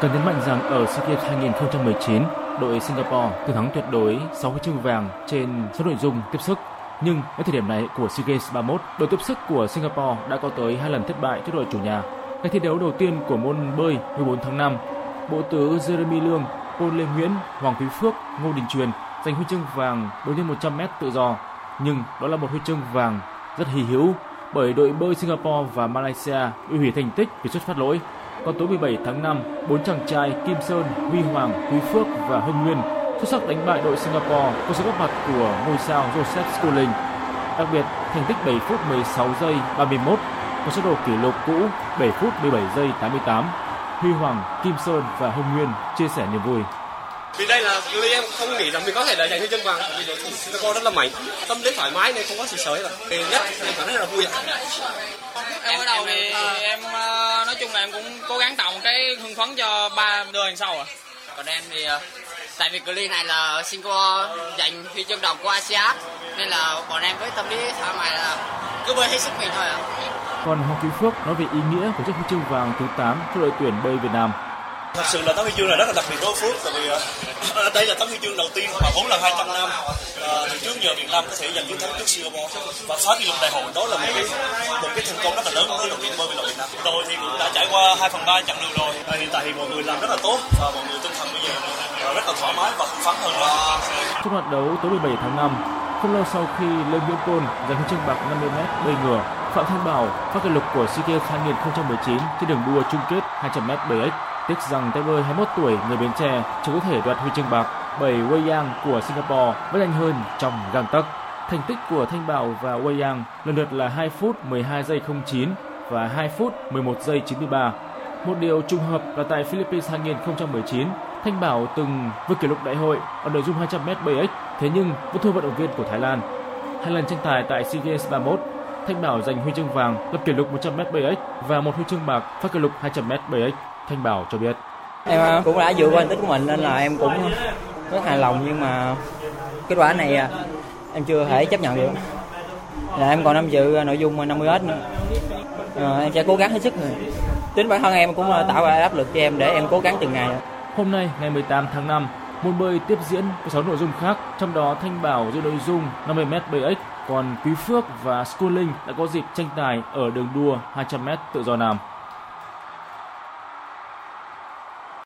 Cần nhấn mạnh rằng ở SEA Games 2019, đội Singapore từng thắng tuyệt đối 6 huy chương vàng trên số nội dung tiếp sức. Nhưng ở thời điểm này của SEA Games 31, đội tiếp sức của Singapore đã có tới hai lần thất bại trước đội chủ nhà. Ngày thi đấu đầu tiên của môn bơi 14 tháng 5, bộ tứ Jeremy Lương, Paul Lê Nguyễn, Hoàng Quý Phước, Ngô Đình Truyền giành huy chương vàng 4 x 100 m tự do. Nhưng đó là một huy chương vàng rất hy hữu bởi đội bơi Singapore và Malaysia bị hủy thành tích vì xuất phát lỗi. Còn tối 17 tháng 5, bốn chàng trai Kim Sơn, Huy Hoàng, Quý Phước và Hưng Nguyên xuất sắc đánh bại đội Singapore có sự góp mặt của ngôi sao Joseph Schooling. Đặc biệt, thành tích 7 phút 16 giây 31 có số đồ kỷ lục cũ 7 phút 17 giây 88. Huy Hoàng, Kim Sơn và Hưng Nguyên chia sẻ niềm vui. Vì đây là Ly em không nghĩ rằng mình có thể là giành huy chương vàng vì đội Singapore rất là mạnh, tâm lý thoải mái nên không có sự sợ hết. Thì nhất em cảm thấy rất là vui ạ ờ, là em cũng cố gắng tạo một cái hưng phấn cho ba đôi đằng sau ạ. Còn em thì ờ, tại vì cự này là Singapore giành huy chương đồng của ASEAN nên là bọn em với tâm lý thoải mái là cứ bơi hết sức mình thôi ạ. Còn Hoàng Quý Phước nói về ý nghĩa của chiếc huy chương vàng thứ 8 cho đội tuyển bơi Việt Nam. Thật sự là tấm huy chương này rất là đặc biệt đối với Phước tại vì uh, đây là tấm huy chương đầu tiên mà vốn là 200 năm uh, từ trước giờ Việt Nam có thể giành chiến thắng trước Singapore và phá kỷ lục đại hội đó là một cái một cái thành công rất là lớn đối với đội tuyển bơi Việt Nam. Tôi thì cũng đã trải qua 2 phần 3 chặng đường rồi. À, hiện tại thì mọi người làm rất là tốt và mọi người tinh thần bây giờ rất là thoải mái và hưng phấn hơn. Trong hoạt đấu tối 17 tháng 5, không lâu sau khi Lê Nguyễn Côn giành huy chương bạc 50m bơi ngửa, Phạm Thanh Bảo phá kỷ lục của SEA Games 2019 trên đường đua chung kết 200m BX Tiếc rằng tay bơi 21 tuổi người Bến Tre chưa có thể đoạt huy chương bạc bởi Wei Yang của Singapore vẫn nhanh hơn trong gang tấc. Thành tích của Thanh Bảo và Wei Yang lần lượt là 2 phút 12 giây 09 và 2 phút 11 giây 93. Một điều trùng hợp là tại Philippines 2019, Thanh Bảo từng vượt kỷ lục đại hội ở nội dung 200m BX, thế nhưng vẫn thua vận động viên của Thái Lan. Hai lần tranh tài tại SEA Games 31, Thanh Bảo giành huy chương vàng lập kỷ lục 100m BX và một huy chương bạc phá kỷ lục 200m BX. Thanh Bảo cho biết. Em à, cũng đã vượt qua thành tích của mình nên là em cũng rất hài lòng nhưng mà kết quả này à, em chưa thể chấp nhận được. Là em còn tham dự à, nội dung à, 50 s nữa. À, em sẽ cố gắng hết sức rồi. Tính bản thân em cũng à, tạo ra áp lực cho em để em cố gắng từng ngày. Hôm nay ngày 18 tháng 5, môn bơi tiếp diễn với 6 nội dung khác, trong đó Thanh Bảo giữ nội dung 50m bơi còn Quý Phước và Schooling đã có dịp tranh tài ở đường đua 200m tự do nam.